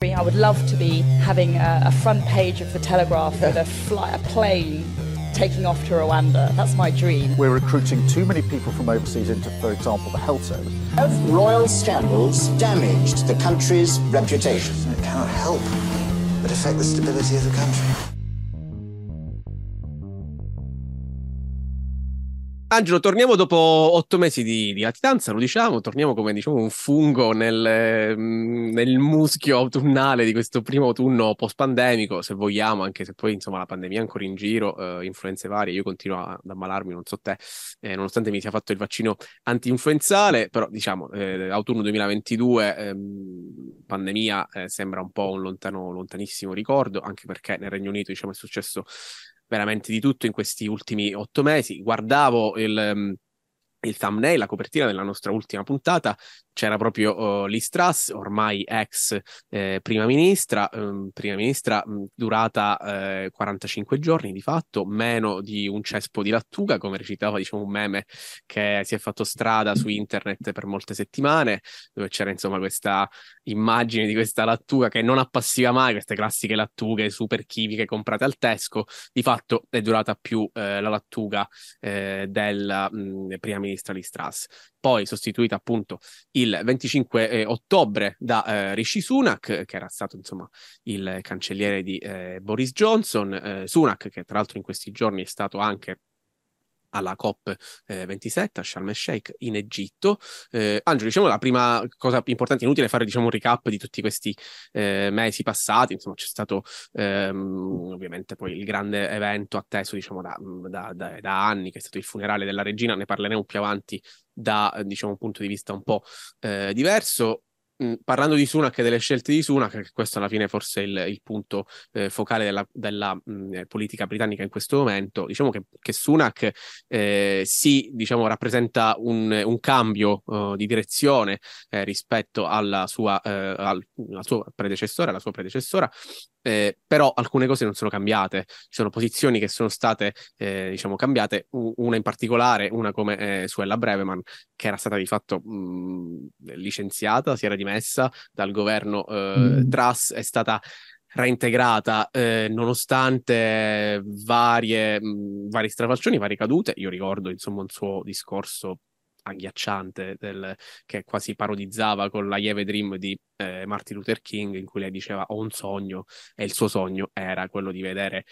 I would love to be having a, a front page of the Telegraph with a, fly, a plane taking off to Rwanda. That's my dream. We're recruiting too many people from overseas into, for example, the health service. Royal scandals damaged the country's reputation. It cannot help but affect the stability of the country. Angelo, torniamo dopo otto mesi di, di, latitanza, lo diciamo, torniamo come diciamo un fungo nel, mm, nel, muschio autunnale di questo primo autunno post-pandemico, se vogliamo, anche se poi insomma la pandemia è ancora in giro, eh, influenze varie, io continuo ad ammalarmi, non so te, eh, nonostante mi sia fatto il vaccino anti-influenzale, però diciamo, eh, autunno 2022, ehm, pandemia eh, sembra un po' un lontano, lontanissimo ricordo, anche perché nel Regno Unito diciamo è successo veramente di tutto in questi ultimi otto mesi. Guardavo il, um, il thumbnail, la copertina della nostra ultima puntata, c'era proprio uh, Liz ormai ex eh, prima ministra, um, prima ministra um, durata eh, 45 giorni di fatto, meno di un cespo di lattuga, come recitava diciamo un meme che si è fatto strada su internet per molte settimane, dove c'era insomma questa immagine di questa lattuga che non appassiva mai, queste classiche lattughe super chimiche comprate al Tesco, di fatto è durata più eh, la lattuga eh, della mh, prima ministra Liz Truss poi sostituita appunto il 25 eh, ottobre da eh, Rishi Sunak, che era stato insomma il cancelliere di eh, Boris Johnson, eh, Sunak che tra l'altro in questi giorni è stato anche alla COP27 eh, a Sharm el Sheikh in Egitto. Eh, Angelo, diciamo la prima cosa importante, inutile fare diciamo, un recap di tutti questi eh, mesi passati, insomma c'è stato ehm, ovviamente poi il grande evento atteso diciamo, da, da, da, da, anni, che è stato il funerale della regina, ne parleremo più avanti da diciamo, un punto di vista un po' eh, diverso. Mm, parlando di Sunak e delle scelte di Sunak, questo alla fine forse è il, il punto eh, focale della, della mh, mm, politica britannica in questo momento, diciamo che, che Sunak eh, sì, diciamo, rappresenta un, un cambio uh, di direzione eh, rispetto alla sua, eh, al, al suo predecessore, alla sua predecessora, eh, però alcune cose non sono cambiate, ci sono posizioni che sono state eh, diciamo cambiate, una in particolare, una come eh, Suella Breveman, che era stata di fatto mh, licenziata, si era dimessa dal governo eh, mm. Truss, è stata reintegrata eh, nonostante varie, mh, vari strafalcioni, varie cadute. Io ricordo insomma un suo discorso agghiacciante del, che quasi parodizzava con la lieve dream di eh, Martin Luther King in cui lei diceva ho un sogno e il suo sogno era quello di vedere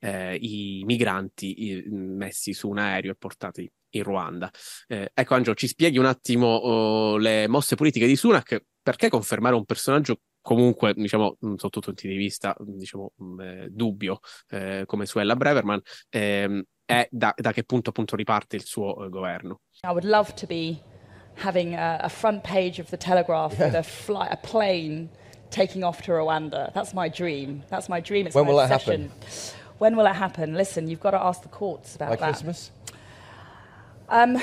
eh, i migranti i, messi su un aereo e portati in Ruanda. Eh, ecco Angelo, ci spieghi un attimo oh, le mosse politiche di Sunak, perché confermare un personaggio comunque, diciamo, sotto tutti i vista, diciamo, eh, dubbio, eh, come Suella Breverman, ehm, è da, da, che punto appunto riparte il suo uh, governo. I would love to be having a, a front page of the Telegraph yeah. with a, fly, a plane taking off to Rwanda. That's my dream. That's my dream. It's when my will obsession. that happen? When will it happen? Listen, you've got to ask the courts about By that. Christmas? Um,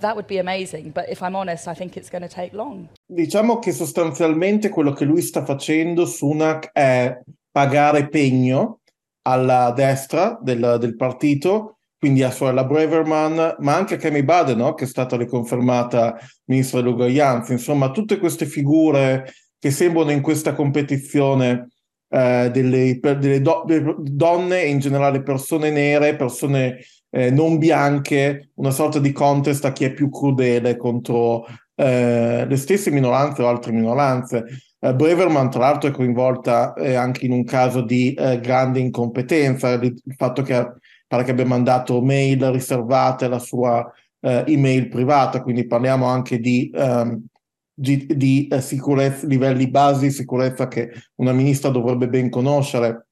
that would be amazing, but if I'm honest, I think it's going to take long. Diciamo che sostanzialmente quello che lui sta facendo, Sunak, è pagare pegno alla destra del, del partito, quindi a sorella Breverman, ma anche a Kemi Bade, no? che è stata riconfermata ministra dell'uguaglianza. Insomma, tutte queste figure che sembrano in questa competizione eh, delle, delle, do, delle, donne e in generale persone nere, persone eh, non bianche, una sorta di contest a chi è più crudele contro eh, le stesse minoranze o altre minoranze. Uh, Breverman, tra l'altro, è coinvolta eh, anche in un caso di eh, grande incompetenza, il fatto che pare che abbia mandato mail riservate alla sua eh, email privata, quindi parliamo anche di, um, di, di eh, sicurezza, livelli basi di sicurezza che una ministra dovrebbe ben conoscere.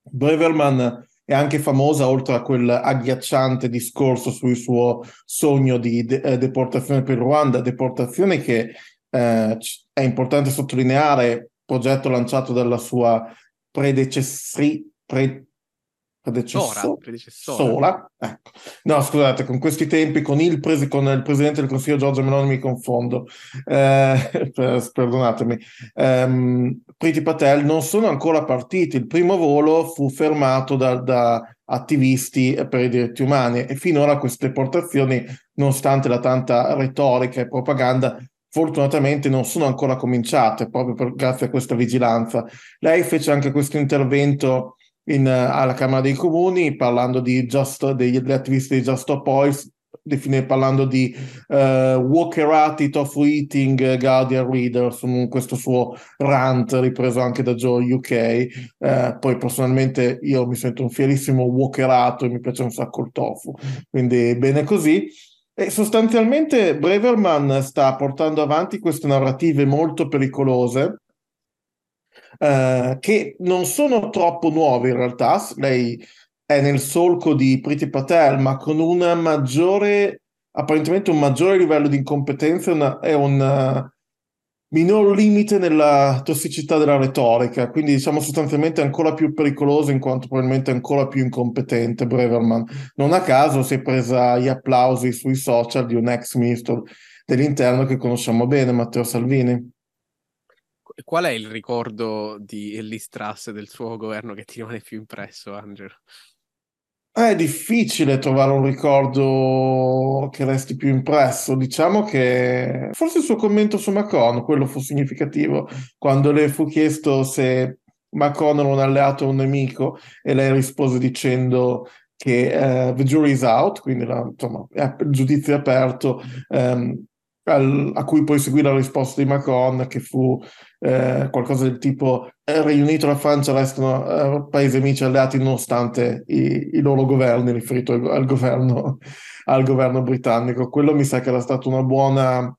Breverman è anche famosa, oltre a quel agghiacciante discorso sul suo sogno di de- eh, deportazione per Ruanda, deportazione che eh, è importante sottolineare, progetto lanciato dalla sua predecessri, pre, predecessora, predecessora. Ecco. No, scusate, con questi tempi, con il, presi, con il presidente del Consiglio Giorgio Meloni mi confondo, eh, perdonatemi. Um, Priti Patel non sono ancora partiti, il primo volo fu fermato da, da attivisti per i diritti umani e finora queste portazioni, nonostante la tanta retorica e propaganda, fortunatamente non sono ancora cominciate proprio per, grazie a questa vigilanza. Lei fece anche questo intervento in, alla Camera dei Comuni parlando di just, degli attivisti di Just Stop Oil, define, parlando di uh, Walkerati Tofu Eating Guardian Reader, su questo suo rant ripreso anche da Joe UK. Uh, eh, poi personalmente io mi sento un fierissimo Walkerato e mi piace un sacco il tofu, quindi bene così. E sostanzialmente Braverman sta portando avanti queste narrative molto pericolose eh, che non sono troppo nuove in realtà. Lei è nel solco di Priti Patel, ma con un maggiore, apparentemente un maggiore livello di incompetenza e un minor limite nella tossicità della retorica, quindi diciamo sostanzialmente ancora più pericoloso in quanto probabilmente ancora più incompetente Breverman. Non a caso si è presa gli applausi sui social di un ex ministro dell'interno che conosciamo bene, Matteo Salvini. Qual è il ricordo di Ellis Truss del suo governo che ti rimane più impresso, Angelo? È difficile trovare un ricordo che resti più impresso. Diciamo che forse il suo commento su Macron, quello fu significativo, quando le fu chiesto se Macron era un alleato o un nemico e lei rispose dicendo che uh, the jury is out, quindi la, insomma, il giudizio è aperto, um, al, a cui poi seguì la risposta di Macron che fu eh, qualcosa del tipo eh, Regno Unito e la Francia restano eh, paesi amici alleati nonostante i, i loro governi, riferito al, al, governo, al governo britannico. Quello mi sa che era stata una buona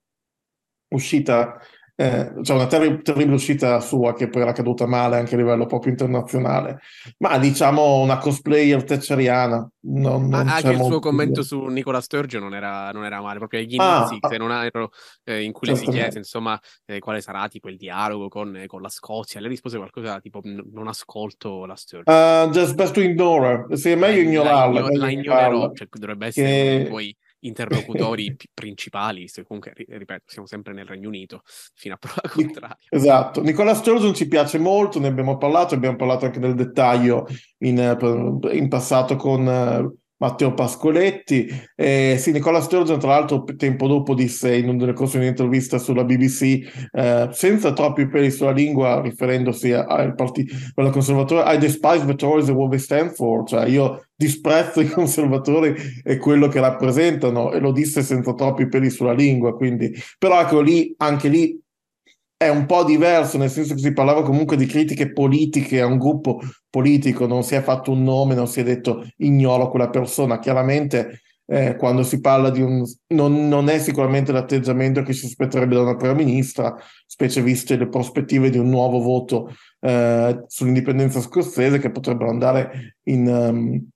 uscita eh, cioè una terri- terribile uscita sua che poi era caduta male anche a livello proprio internazionale, ma diciamo una cosplayer thatcheriana. Non, non anche il suo commento su Nicola Sturgeon non era, non era male, proprio agli ah, inizi, ah, se non ero, eh, in cui le si chiese insomma eh, quale sarà tipo il dialogo con, eh, con, la Scozia, lei rispose qualcosa tipo non ascolto la Sturgeon. Uh, just best to ignore, sì, è meglio ignorarla. La, la ignorerò, cioè, dovrebbe essere che... poi interlocutori principali, comunque, ripeto, siamo sempre nel Regno Unito, fino a prova contraria. Esatto. Nicola Sturgeon ci piace molto, ne abbiamo parlato, abbiamo parlato anche nel dettaglio in, eh, in passato con eh, Matteo Pascoletti. Eh, sì, Nicola Sturgeon, tra l'altro, tempo dopo disse in un corso di un'intervista sulla BBC, eh, senza troppi peli sulla lingua, riferendosi al partito conservatore, I despise the Tories and what they stand for, cioè io disprezzo i conservatori e quello che rappresentano, e lo disse senza troppi peli sulla lingua, quindi, però ecco lì, anche lì è un po' diverso, nel senso che si parlava comunque di critiche politiche a un gruppo politico, non si è fatto un nome, non si è detto ignoro quella persona. Chiaramente eh, quando si parla di un... Non, non, è sicuramente l'atteggiamento che si aspetterebbe da una prima ministra, specie viste le prospettive di un nuovo voto eh, sull'indipendenza scozzese che potrebbero andare in um,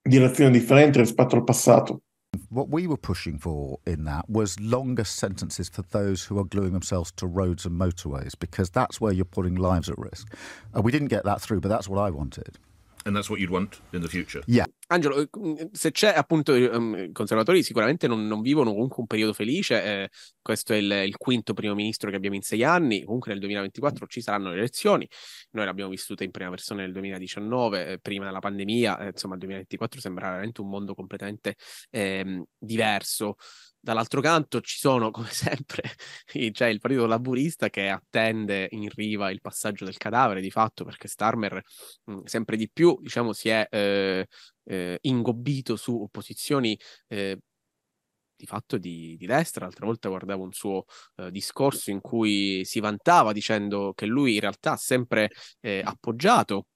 direzione differente rispetto al passato. What we were pushing for in that was longer sentences for those who are gluing themselves to roads and motorways, because that's where you're putting lives at risk. Uh, we didn't get that through, but that's what I wanted. And that's what you'd want in the future? Yeah. Angelo, se c'è appunto um, i conservatori sicuramente non, non, vivono comunque un periodo felice, eh, questo è il, il, quinto primo ministro che abbiamo in sei anni, comunque nel 2024 ci saranno le elezioni, noi l'abbiamo vissuta in prima persona nel 2019, eh, prima della pandemia, eh, insomma il 2024 sembra veramente un mondo completamente ehm, diverso. Dall'altro canto ci sono, come sempre, c'è il partito laburista che attende in riva il passaggio del cadavere, di fatto, perché Starmer mh, mm, sempre di più, diciamo, si è eh, eh, ingobbito su posizioni eh, di fatto di, di, destra. L'altra volta guardavo un suo eh, discorso in cui si vantava dicendo che lui in realtà ha sempre eh, appoggiato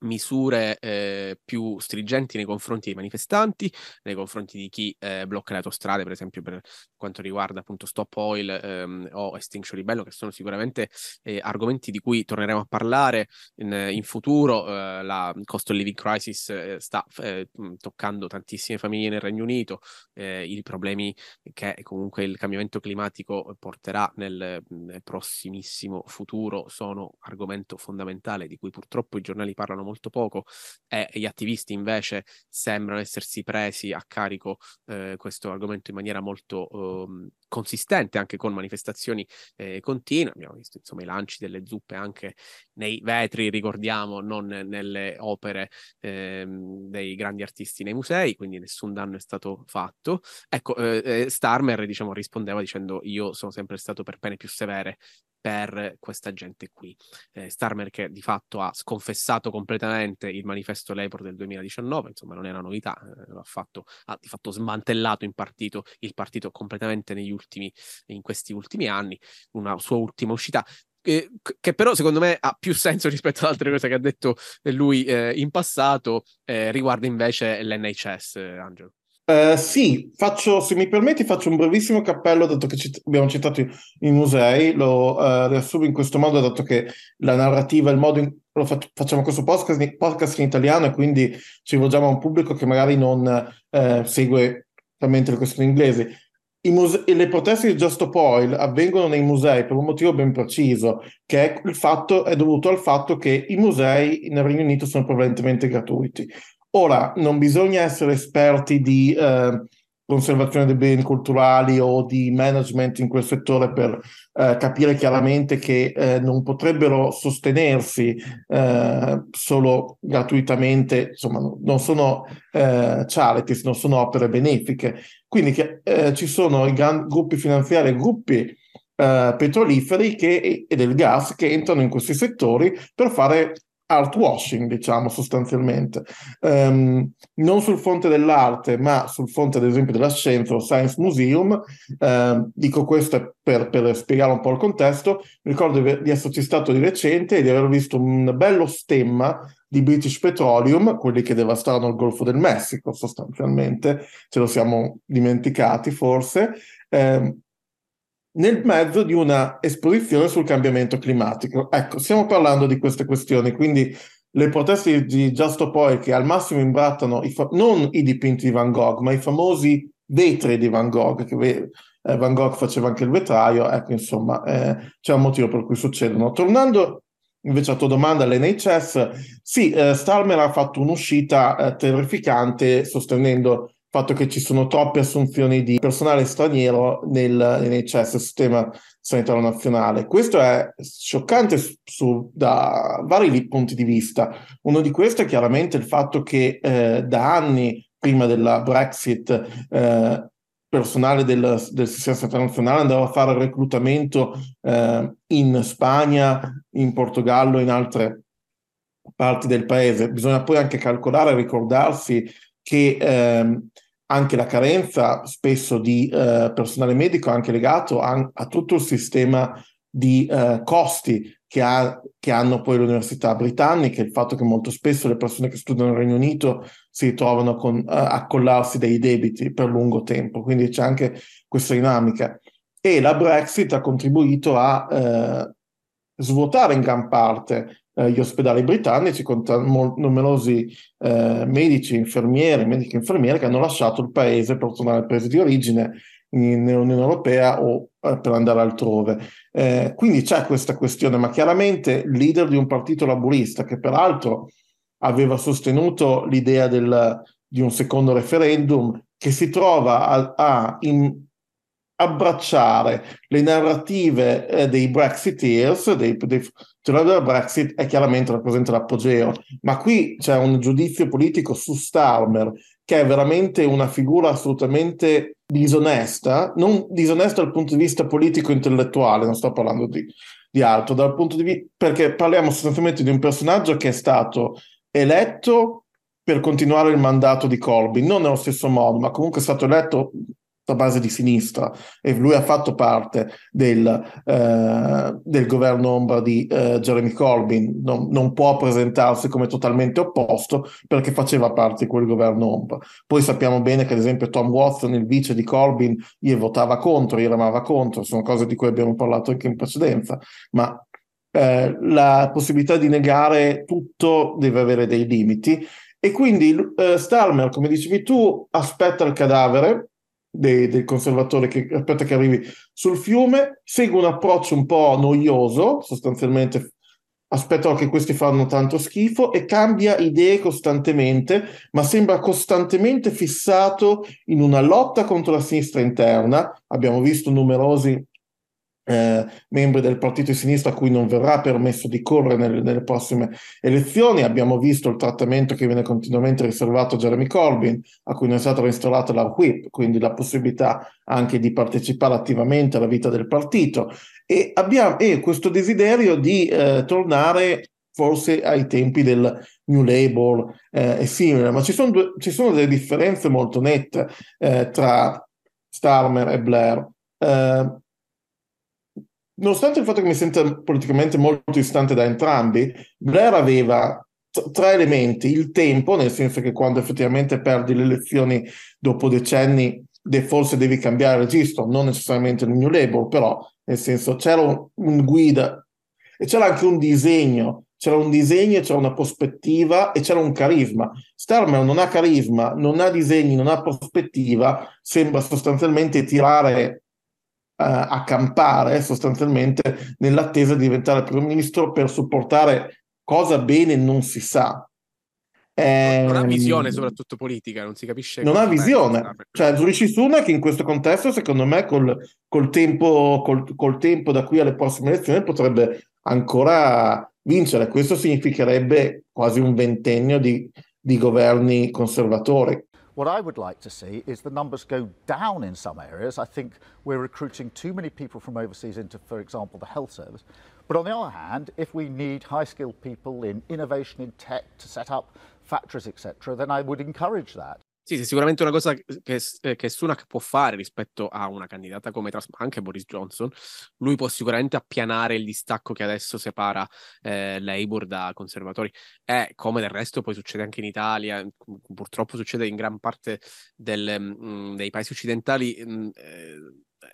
misure eh, più stringenti nei confronti dei manifestanti, nei confronti di chi eh, blocca le autostrade, per esempio per quanto riguarda appunto Stop Oil ehm, o Extinction Ribello, che sono sicuramente eh, argomenti di cui torneremo a parlare in, in futuro. Eh, la cost of living crisis eh, sta eh, toccando tantissime famiglie nel Regno Unito, i problemi che comunque il cambiamento climatico porterà nel, nel prossimissimo futuro sono argomento fondamentale di cui purtroppo i giornali parlano molto poco e gli attivisti invece sembrano essersi presi a carico eh, questo argomento in maniera molto eh, consistente, anche con manifestazioni eh, continue. Abbiamo visto insomma i lanci delle zuppe anche nei vetri, ricordiamo, non nelle opere ehm, dei grandi artisti nei musei, quindi nessun danno è stato fatto. Ecco, eh, eh, Starmer diciamo, rispondeva dicendo io sono sempre stato per pene più severe per questa gente qui. Eh, Starmer che di fatto ha sconfessato completamente il manifesto Labour del 2019, insomma non era novità, eh, ha, fatto, ha di fatto smantellato in partito, il partito completamente ultimi, in questi ultimi anni, una sua ultima uscita che, che, però secondo me ha più senso rispetto ad altre cose che ha detto lui eh, in passato, eh, riguarda invece l'NHS, eh, Angelo. Uh, sì, faccio, se mi permetti, faccio un brevissimo cappello, dato che cit- abbiamo citato i, i musei, lo uh, riassumo in questo modo, dato che la narrativa, il modo in cui fa- facciamo questo podcast, podcast, in italiano e quindi ci rivolgiamo a un pubblico che magari non uh, segue totalmente le questioni inglesi. Muse- le proteste di Just Oil avvengono nei musei per un motivo ben preciso, che è, fatto, è dovuto al fatto che i musei nel Regno Unito sono prevalentemente gratuiti. Ora, non bisogna essere esperti di eh, conservazione dei beni culturali o di management in quel settore per eh, capire chiaramente che eh, non potrebbero sostenersi eh, solo gratuitamente, insomma, non sono eh, charities, non sono opere benefiche. Quindi che, eh, ci sono i grandi gruppi finanziari, gruppi petroliferi che, e del gas che entrano in questi settori per fare art washing, diciamo sostanzialmente, um, non sul fronte dell'arte, ma sul fronte, ad esempio, della scienza o Science Museum. Uh, dico questo per, per, spiegare un po' il contesto. Mi ricordo di, esserci stato di recente e di aver visto un bello stemma di British Petroleum, quelli che devastarono il Golfo del Messico, sostanzialmente, ce lo siamo dimenticati forse. Um, nel mezzo di una esposizione sul cambiamento climatico. Ecco, stiamo parlando di queste questioni, quindi le proteste di Just Stop Oil che al massimo imbrattano i fa- non i dipinti di Van Gogh, ma i famosi vetri di Van Gogh, che eh, Van Gogh faceva anche il vetraio, ecco, insomma, eh, c'è un motivo per cui succedono. Tornando invece alla tua domanda all'NHS, sì, eh, Starmer ha fatto un'uscita eh, terrificante sostenendo fatto che ci sono troppe assunzioni di personale straniero nel NHS, sistema sanitario nazionale. Questo è scioccante su, da vari punti di vista. Uno di questi è chiaramente il fatto che eh, da anni prima della Brexit eh, personale del, del, sistema sanitario nazionale andava a fare reclutamento eh, in Spagna, in Portogallo, in altre parti del paese. Bisogna poi anche calcolare e ricordarsi che ehm, anche la carenza spesso di eh, personale medico è anche legato a, a, tutto il sistema di eh, costi che, ha, che, hanno poi le università britanniche, il fatto che molto spesso le persone che studiano nel Regno Unito si ritrovano con, uh, a collarsi dei debiti per lungo tempo, quindi c'è anche questa dinamica. E la Brexit ha contribuito a uh, svuotare in gran parte eh, gli ospedali britannici con mo- numerosi eh, medici, infermieri, mediche e infermiere che hanno lasciato il paese per tornare al paese di origine nell'Unione Europea o eh, per andare altrove. Eh, quindi c'è questa questione, ma chiaramente il leader di un partito laburista che peraltro aveva sostenuto l'idea del, di un secondo referendum, che si trova a, a in, abbracciare le narrative eh, dei Brexiteers, dei, dei della Brexit, è chiaramente rappresenta l'apogeo. Ma qui c'è un giudizio politico su Starmer, che è veramente una figura assolutamente disonesta, non disonesta dal punto di vista politico-intellettuale, non sto parlando di, di altro, dal punto di vista, perché parliamo sostanzialmente di un personaggio che è stato eletto per continuare il mandato di Corbyn, non nello stesso modo, ma comunque è stato eletto base di sinistra e lui ha fatto parte del, eh, del governo ombra di eh, Jeremy Corbyn, non, non, può presentarsi come totalmente opposto perché faceva parte di quel governo ombra. Poi sappiamo bene che ad esempio Tom Watson, il vice di Corbyn, gli votava contro, gli ramava contro, sono cose di cui abbiamo parlato anche in precedenza, ma eh, la possibilità di negare tutto deve avere dei limiti. E quindi eh, Starmer, come dicevi tu, aspetta il cadavere, dei, del conservatore che aspetta che arrivi sul fiume, segue un approccio un po' noioso, sostanzialmente aspetto che questi fanno tanto schifo e cambia idee costantemente, ma sembra costantemente fissato in una lotta contro la sinistra interna. Abbiamo visto numerosi eh, membri del partito di sinistra a cui non verrà permesso di correre nelle, nelle, prossime elezioni. Abbiamo visto il trattamento che viene continuamente riservato a Jeremy Corbyn, a cui non è stata restaurata la whip, quindi la possibilità anche di partecipare attivamente alla vita del partito. E, abbiamo, e questo desiderio di eh, tornare forse ai tempi del New Labour eh, e simile, ma ci sono, due, ci sono, delle differenze molto nette eh, tra Starmer e Blair. Nonostante il fatto che mi senta politicamente molto distante da entrambi, Blair aveva t- tre elementi, il tempo, nel senso che quando effettivamente perdi le elezioni dopo decenni, de- forse devi cambiare registro, non necessariamente il New Labour, però nel senso c'era un, un guida e c'era anche un disegno, c'era un disegno, c'era una prospettiva e c'era un carisma. Starmer non ha carisma, non ha disegni, non ha prospettiva, sembra sostanzialmente tirare uh, a campare sostanzialmente nell'attesa di diventare primo ministro per supportare cosa bene non si sa. Eh, non ha ehm, visione, soprattutto politica, non si capisce. Non ha visione. Cioè, Rishi Sunak in questo contesto, secondo me, col, col, tempo, col, col tempo da qui alle prossime elezioni potrebbe ancora vincere. Questo significherebbe quasi un ventennio di, di governi conservatori. What I would like to see is the numbers go down in some areas. I think we're recruiting too many people from overseas into, for example, the health service. But on the other hand, if we need high skilled people in innovation in tech to set up factories, etc., then I would encourage that. Sì, sì, sicuramente una cosa che, eh, che Sunak può fare rispetto a una candidata come Trump, anche Boris Johnson, lui può sicuramente appianare il distacco che adesso separa eh, Labour da conservatori. E come del resto poi succede anche in Italia, purtroppo succede in gran parte del, mh, dei paesi occidentali, mh, eh,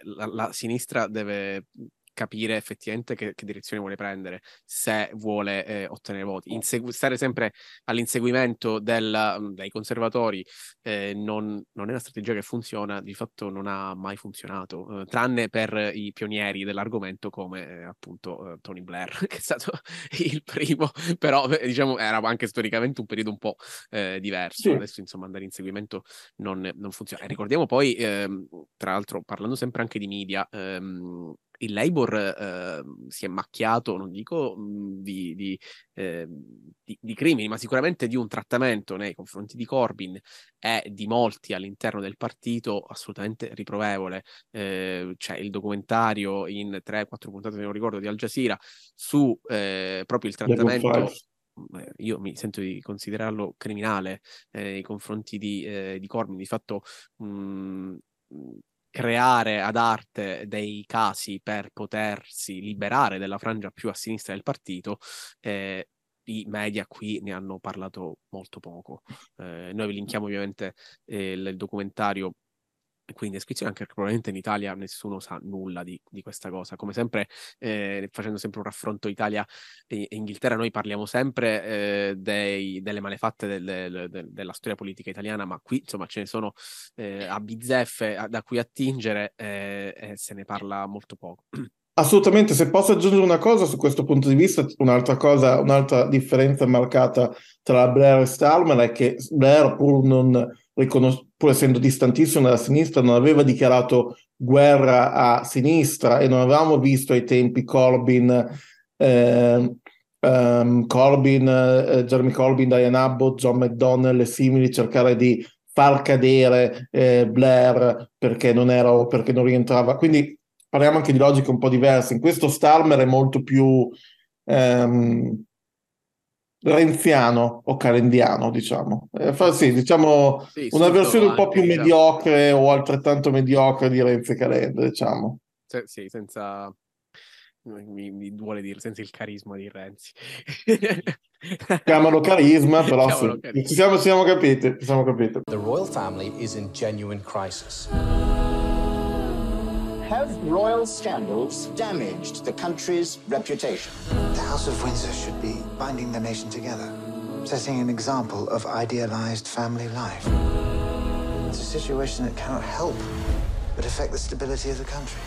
la, la sinistra deve capire effettivamente che, che, direzione vuole prendere, se vuole eh, ottenere voti. Insegu- stare sempre all'inseguimento del, mm, dei conservatori eh, non, non, è una strategia che funziona, di fatto non ha mai funzionato, eh, tranne per i pionieri dell'argomento come eh, appunto eh, Tony Blair, che è stato il primo, però eh, diciamo era anche storicamente un periodo un po' diverso. Sì. Adesso insomma andare in seguimento non, non funziona. E ricordiamo poi, ehm, tra l'altro parlando sempre anche di media, ehm, il Labour eh, si è macchiato, non dico mh, di, di, eh, di, di, crimini, ma sicuramente di un trattamento nei confronti di Corbyn e di molti all'interno del partito assolutamente riprovevole. Eh, c'è il documentario in 3-4 puntate, non ricordo, di Al Jazeera su eh, proprio il trattamento eh, io mi sento di considerarlo criminale eh, nei confronti di, eh, di Corbyn. Di fatto, mh, creare ad arte dei casi per potersi liberare della frangia più a sinistra del partito, eh, i media qui ne hanno parlato molto poco. Eh, noi vi linkiamo ovviamente eh, il documentario qui in descrizione, anche perché probabilmente in Italia nessuno sa nulla di, di questa cosa. Come sempre, eh, facendo sempre un raffronto Italia e Inghilterra, noi parliamo sempre eh, dei, delle malefatte del, del, del, della storia politica italiana, ma qui insomma ce ne sono eh, a bizzeffe da cui attingere eh, e se ne parla molto poco. Assolutamente, se posso aggiungere una cosa su questo punto di vista, un'altra cosa, un'altra differenza marcata tra Blair e Starmer è che Blair, pur non pur essendo distantissimo dalla sinistra, non aveva dichiarato guerra a sinistra e non avevamo visto ai tempi Corbyn, eh, um, Corbyn eh, Jeremy Corbyn, Diane Abbott, John McDonnell e simili cercare di far cadere eh, Blair perché non, era, perché non rientrava. Quindi parliamo anche di logiche un po' diverse. In questo Starmer è molto più... Um, renziano o calendiano, diciamo. Eh, fa, sì, diciamo sì, una versione un po' più mediocre o altrettanto mediocre di Renzi e Calenda, diciamo. Se, sì, senza mi, mi, vuole dire senza il carisma di Renzi. Chiamalo carisma, però sì. Carisma. Ci siamo, siamo capiti, ci siamo capiti. The royal family is in genuine crisis. Have royal scandals damaged the country's reputation? The House of Windsor should be binding the nation together, setting an example of idealized family life. It's a situation that cannot help but affect the stability of the country.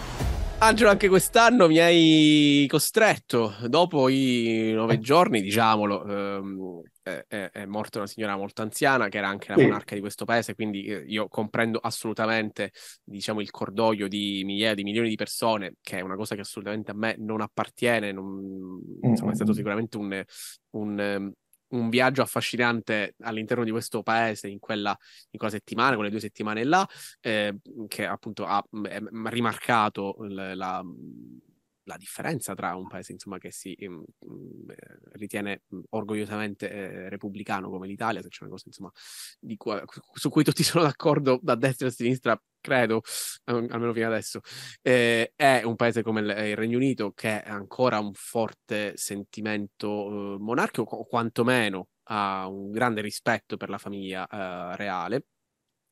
Angelo, anche quest'anno mi hai costretto, dopo i nove giorni, diciamolo, ehm, è, è, morta una signora molto anziana che era anche la monarca di questo paese, quindi eh, io comprendo assolutamente, diciamo, il cordoglio di migliaia, di milioni di persone, che è una cosa che assolutamente a me non appartiene, non, insomma, è stato sicuramente un, un ehm, un viaggio affascinante all'interno di questo paese in quella, in quella settimana, quelle due settimane là, eh, che appunto ha rimarcato la, la, la, differenza tra un paese insomma, che si um, ritiene orgogliosamente eh, repubblicano come l'Italia, se c'è una cosa insomma, cui, su cui tutti sono d'accordo da destra e a sinistra, credo, almeno fino adesso, eh, è un paese come il, il, Regno Unito che ha ancora un forte sentimento eh, monarchico, o quantomeno ha un grande rispetto per la famiglia eh, reale.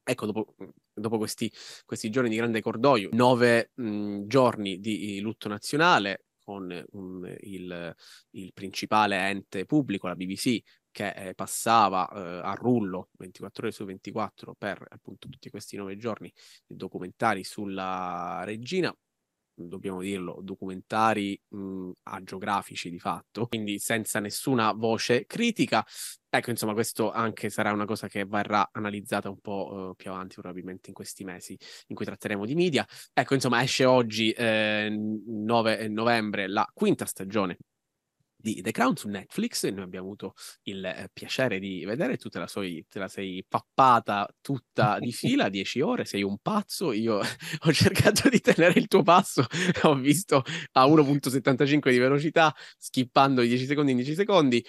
Ecco, dopo, dopo questi, questi, giorni di grande cordoglio, nove mh, giorni di lutto nazionale, con um, il, il, principale ente pubblico, la BBC, che eh, passava eh, a rullo 24 ore su 24 per appunto tutti questi nove giorni documentari sulla regina dobbiamo dirlo, documentari mh, agiografici di fatto, quindi senza nessuna voce critica. Ecco, insomma, questo anche sarà una cosa che verrà analizzata un po' uh, più avanti, probabilmente in questi mesi in cui tratteremo di media. Ecco, insomma, esce oggi, eh, 9 novembre, la quinta stagione di The Crown su Netflix e noi abbiamo avuto il eh, piacere di vedere, tu te la, sei, te la sei pappata tutta di fila, 10 ore, sei un pazzo, io ho cercato di tenere il tuo passo, ho visto a 1.75 di velocità, skippando i 10 secondi in 10 secondi.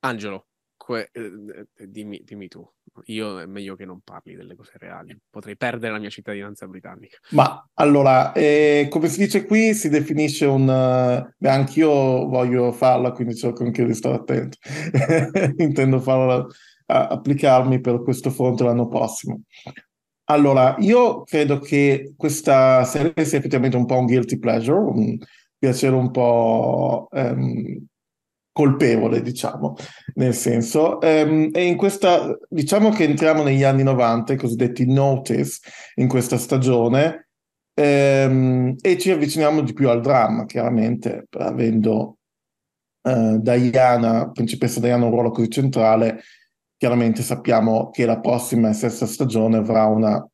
Angelo, que- eh, eh, dimmi, dimmi tu, io è meglio che non parli delle cose reali, potrei perdere la mia cittadinanza britannica. Ma allora, eh, come si dice qui, si definisce un... Beh, anch'io voglio farla, quindi cerco anche di stare attento. Intendo farla, applicarmi per questo fronte l'anno prossimo. Allora, io credo che questa serie sia effettivamente un po' un guilty pleasure, un piacere un po' um, colpevole, diciamo, nel senso. Um, e in questa, diciamo che entriamo negli anni 90, i cosiddetti notice, in questa stagione, um, e ci avviciniamo di più al dramma, chiaramente, avendo uh, Diana, principessa Diana, un ruolo così centrale, chiaramente sappiamo che la prossima e sesta stagione avrà una...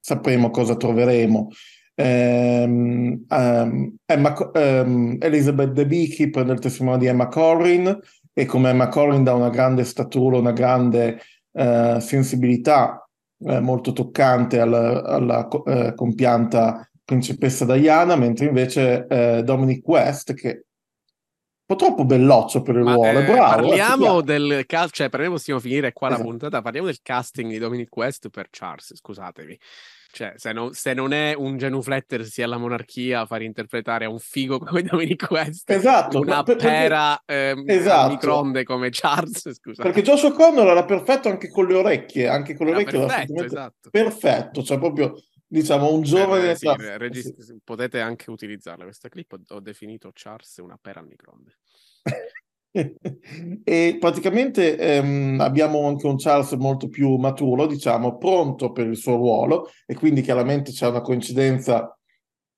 sapremo cosa troveremo Um, um, Emma, um, Elizabeth the Beekeeper nel testimone di Emma Corrin e come Emma Corrin dà una grande statura, una grande uh, sensibilità uh, molto toccante alla, alla uh, compianta principessa Diana, mentre invece Dominic West, che un po' troppo belloccio per il Ma, ruolo, eh, bravo. Parliamo del cast, cioè per me possiamo finire qua esatto. la puntata, parliamo del casting di Dominic West per Charles, scusatemi. Cioè, se, no, se, non è un genuflettersi alla monarchia, far interpretare a un figo come Dominic West, esatto, una per, pera eh, esatto. microonde come Charles, scusa. Perché Josh O'Connor era perfetto anche con le orecchie, anche con le era orecchie perfetto, esatto. perfetto, cioè proprio diciamo un giovane... Eh, sì, regist- sì. Potete anche utilizzarla questa clip, ho, ho definito Charles una pera al microonde. e praticamente ehm, abbiamo anche un Charles molto più maturo, diciamo, pronto per il suo ruolo e quindi chiaramente c'è una coincidenza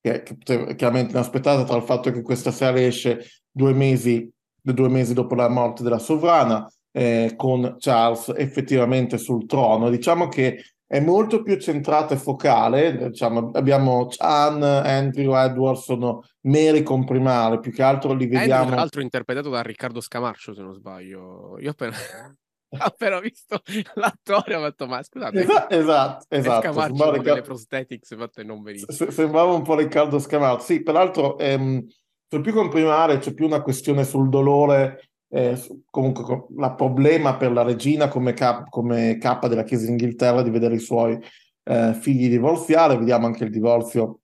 che, è chiaramente inaspettata tra il fatto che questa serie esce due mesi, due mesi dopo la morte della sovrana eh, con Charles effettivamente sul trono. Diciamo che è molto più centrata e focale, diciamo, abbiamo Chan, Andrew, Edward, sono meri comprimari, più che altro li vediamo... Andrew, tra l'altro interpretato da Riccardo Scamarcio, se non sbaglio. Io appena, appena visto l'attore ho detto, ma scusate... Esatto, esatto. esatto. Scamarcio con Riccardo... delle prosthetics fatte non benissimo. sembrava un po' Riccardo Scamarcio. Sì, peraltro ehm, sul più comprimare c'è più una questione sul dolore eh, comunque la problema per la regina come, cap- come capa della Chiesa d'Inghilterra di vedere i suoi eh, figli divorziare. Vediamo anche il divorzio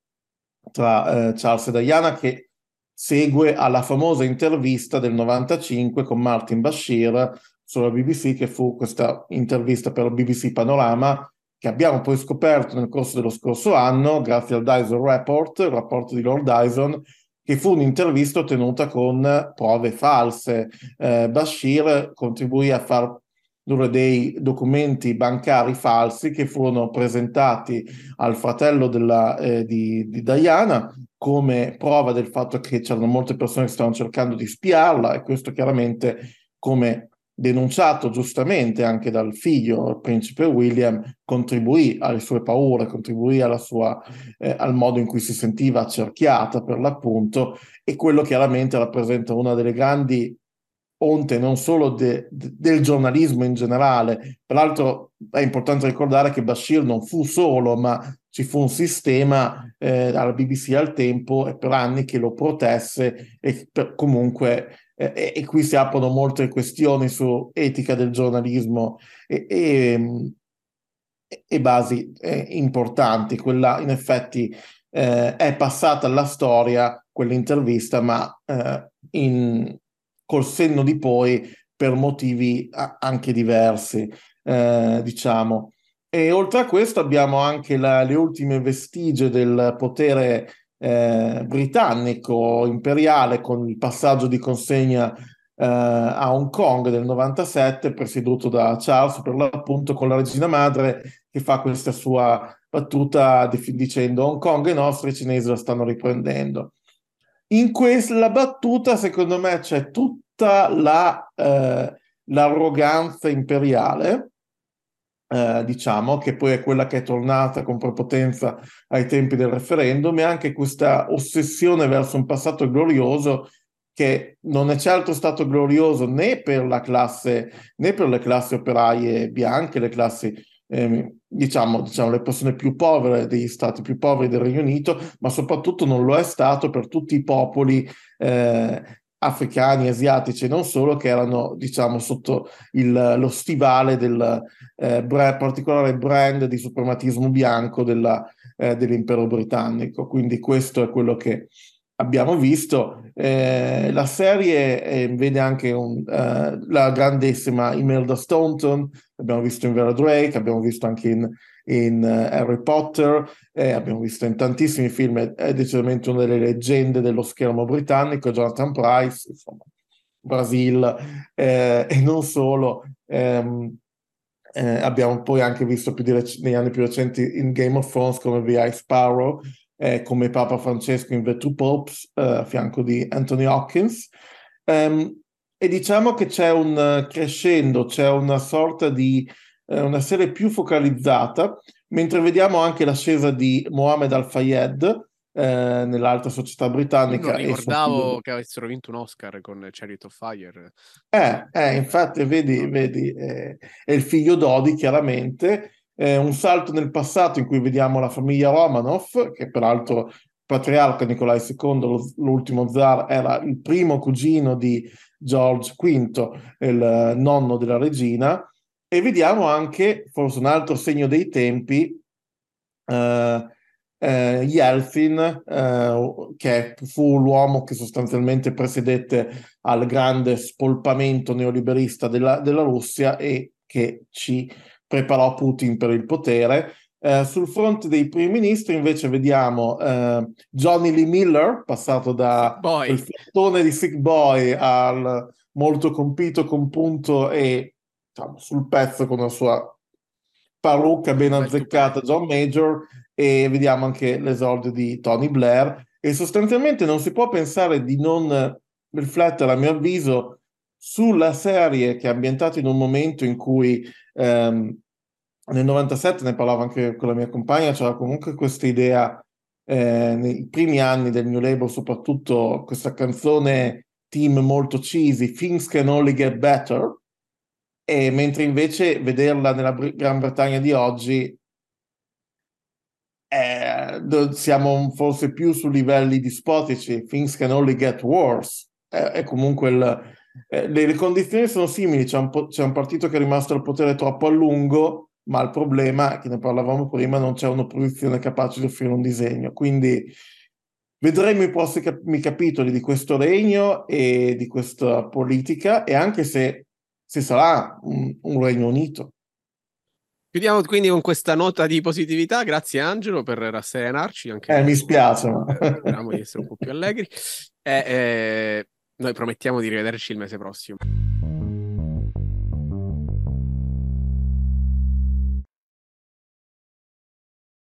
tra eh, Charles e Diana che segue alla famosa intervista del 95 con Martin Bashir sulla BBC, che fu questa intervista per BBC Panorama, che abbiamo poi scoperto nel corso dello scorso anno, grazie al Dyson Report, il rapporto di Lord Dyson, che fu un'intervista ottenuta con prove false. Eh, Bashir contribuì a far dei documenti bancari falsi che furono presentati al fratello della, eh, di, di, Diana come prova del fatto che c'erano molte persone che stavano cercando di spiarla e questo chiaramente come denunciato giustamente anche dal figlio, il principe William, contribuì alle sue paure, contribuì sua, eh, al modo in cui si sentiva accerchiata per l'appunto e quello chiaramente rappresenta una delle grandi onte non solo de, de, del giornalismo in generale. Peraltro è importante ricordare che Bashir non fu solo, ma ci fu un sistema eh, alla BBC al tempo e per anni che lo protesse e per, comunque eh, e, qui si aprono molte questioni su etica del giornalismo e, e, e basi eh, importanti. Quella in effetti eh, è passata alla storia, quell'intervista, ma eh, in, col senno di poi per motivi anche diversi, eh, diciamo. E oltre a questo abbiamo anche la, le ultime vestigie del potere eh, britannico imperiale con il passaggio di consegna eh, a Hong Kong del 97 presieduto da Charles per l'appunto con la regina madre che fa questa sua battuta dicendo Hong Kong è nostro i cinesi la stanno riprendendo. In questa battuta secondo me c'è tutta la, eh, l'arroganza imperiale eh, diciamo, che poi è quella che è tornata con prepotenza ai tempi del referendum, e anche questa ossessione verso un passato glorioso che non è certo stato glorioso né per la classe, né per le classi operaie bianche, le classi, eh, diciamo, diciamo, le persone più povere degli stati più poveri del Regno Unito, ma soprattutto non lo è stato per tutti i popoli eh, africani, asiatici e non solo, che erano diciamo sotto il, lo stivale del eh, brand, particolare brand di suprematismo bianco della, eh, dell'impero britannico. Quindi questo è quello che abbiamo visto. Eh, la serie eh, vede anche un, eh, la grandissima Imelda Staunton, abbiamo visto in Vera Drake, abbiamo visto anche in in uh, Harry Potter, eh, abbiamo visto in tantissimi film, è, decisamente una delle leggende dello schermo britannico, Jonathan Price, insomma, Brasil eh, e non solo. Ehm, eh, abbiamo poi anche visto più rec- negli anni più recenti in Game of Thrones come Ice Sparrow, eh, come Papa Francesco in The Two Popes eh, a fianco di Anthony Hopkins. Um, e diciamo che c'è un crescendo, c'è una sorta di eh, una serie più focalizzata, mentre vediamo anche l'ascesa di Mohamed Al-Fayed eh, nell'altra società britannica. Non ricordavo che avessero vinto un Oscar con Chariot of Fire. Eh, eh infatti, vedi, vedi eh, è il figlio d'Odi, chiaramente. un salto nel passato in cui vediamo la famiglia Romanov, che peraltro patriarca Nicolai II, l'ultimo zar, era il primo cugino di George V, il nonno della regina, e vediamo anche, forse un altro segno dei tempi, eh, eh, Yeltsin, eh, che fu l'uomo che sostanzialmente presiedette al grande spolpamento neoliberista della, della Russia e che ci preparò Putin per il potere. Eh, sul fronte dei primi ministri invece vediamo eh, Johnny Lee Miller, passato da il frontone di Sick Boy al molto compito, compunto e diciamo, sul pezzo con la sua parrucca ben azzeccata John Major e vediamo anche l'esordio di Tony Blair. E sostanzialmente non si può pensare di non riflettere a mio avviso sulla serie che è ambientata in un momento in cui ehm, nel 97 ne parlavo anche con la mia compagna c'era comunque questa idea eh, nei primi anni del New Label soprattutto questa canzone team molto cheesy Things Can Only Get Better e mentre invece vederla nella Gran Bretagna di oggi eh, siamo forse più su livelli dispotici, things can only get worse. Eh, è comunque il, eh, le, le, condizioni sono simili, c'è un, po- c'è un, partito che è rimasto al potere troppo a lungo, ma il problema, che ne parlavamo prima, non c'è un'opposizione capace di offrire un disegno. Quindi vedremo i prossimi capitoli di questo regno e di questa politica e anche se se sarà un, un Regno Unito. Chiudiamo quindi con questa nota di positività. Grazie Angelo per rasserenarci. Anche eh, mi spiace. Ma... Eh, speriamo di essere un po' più allegri. Eh, eh, noi promettiamo di rivederci il mese prossimo.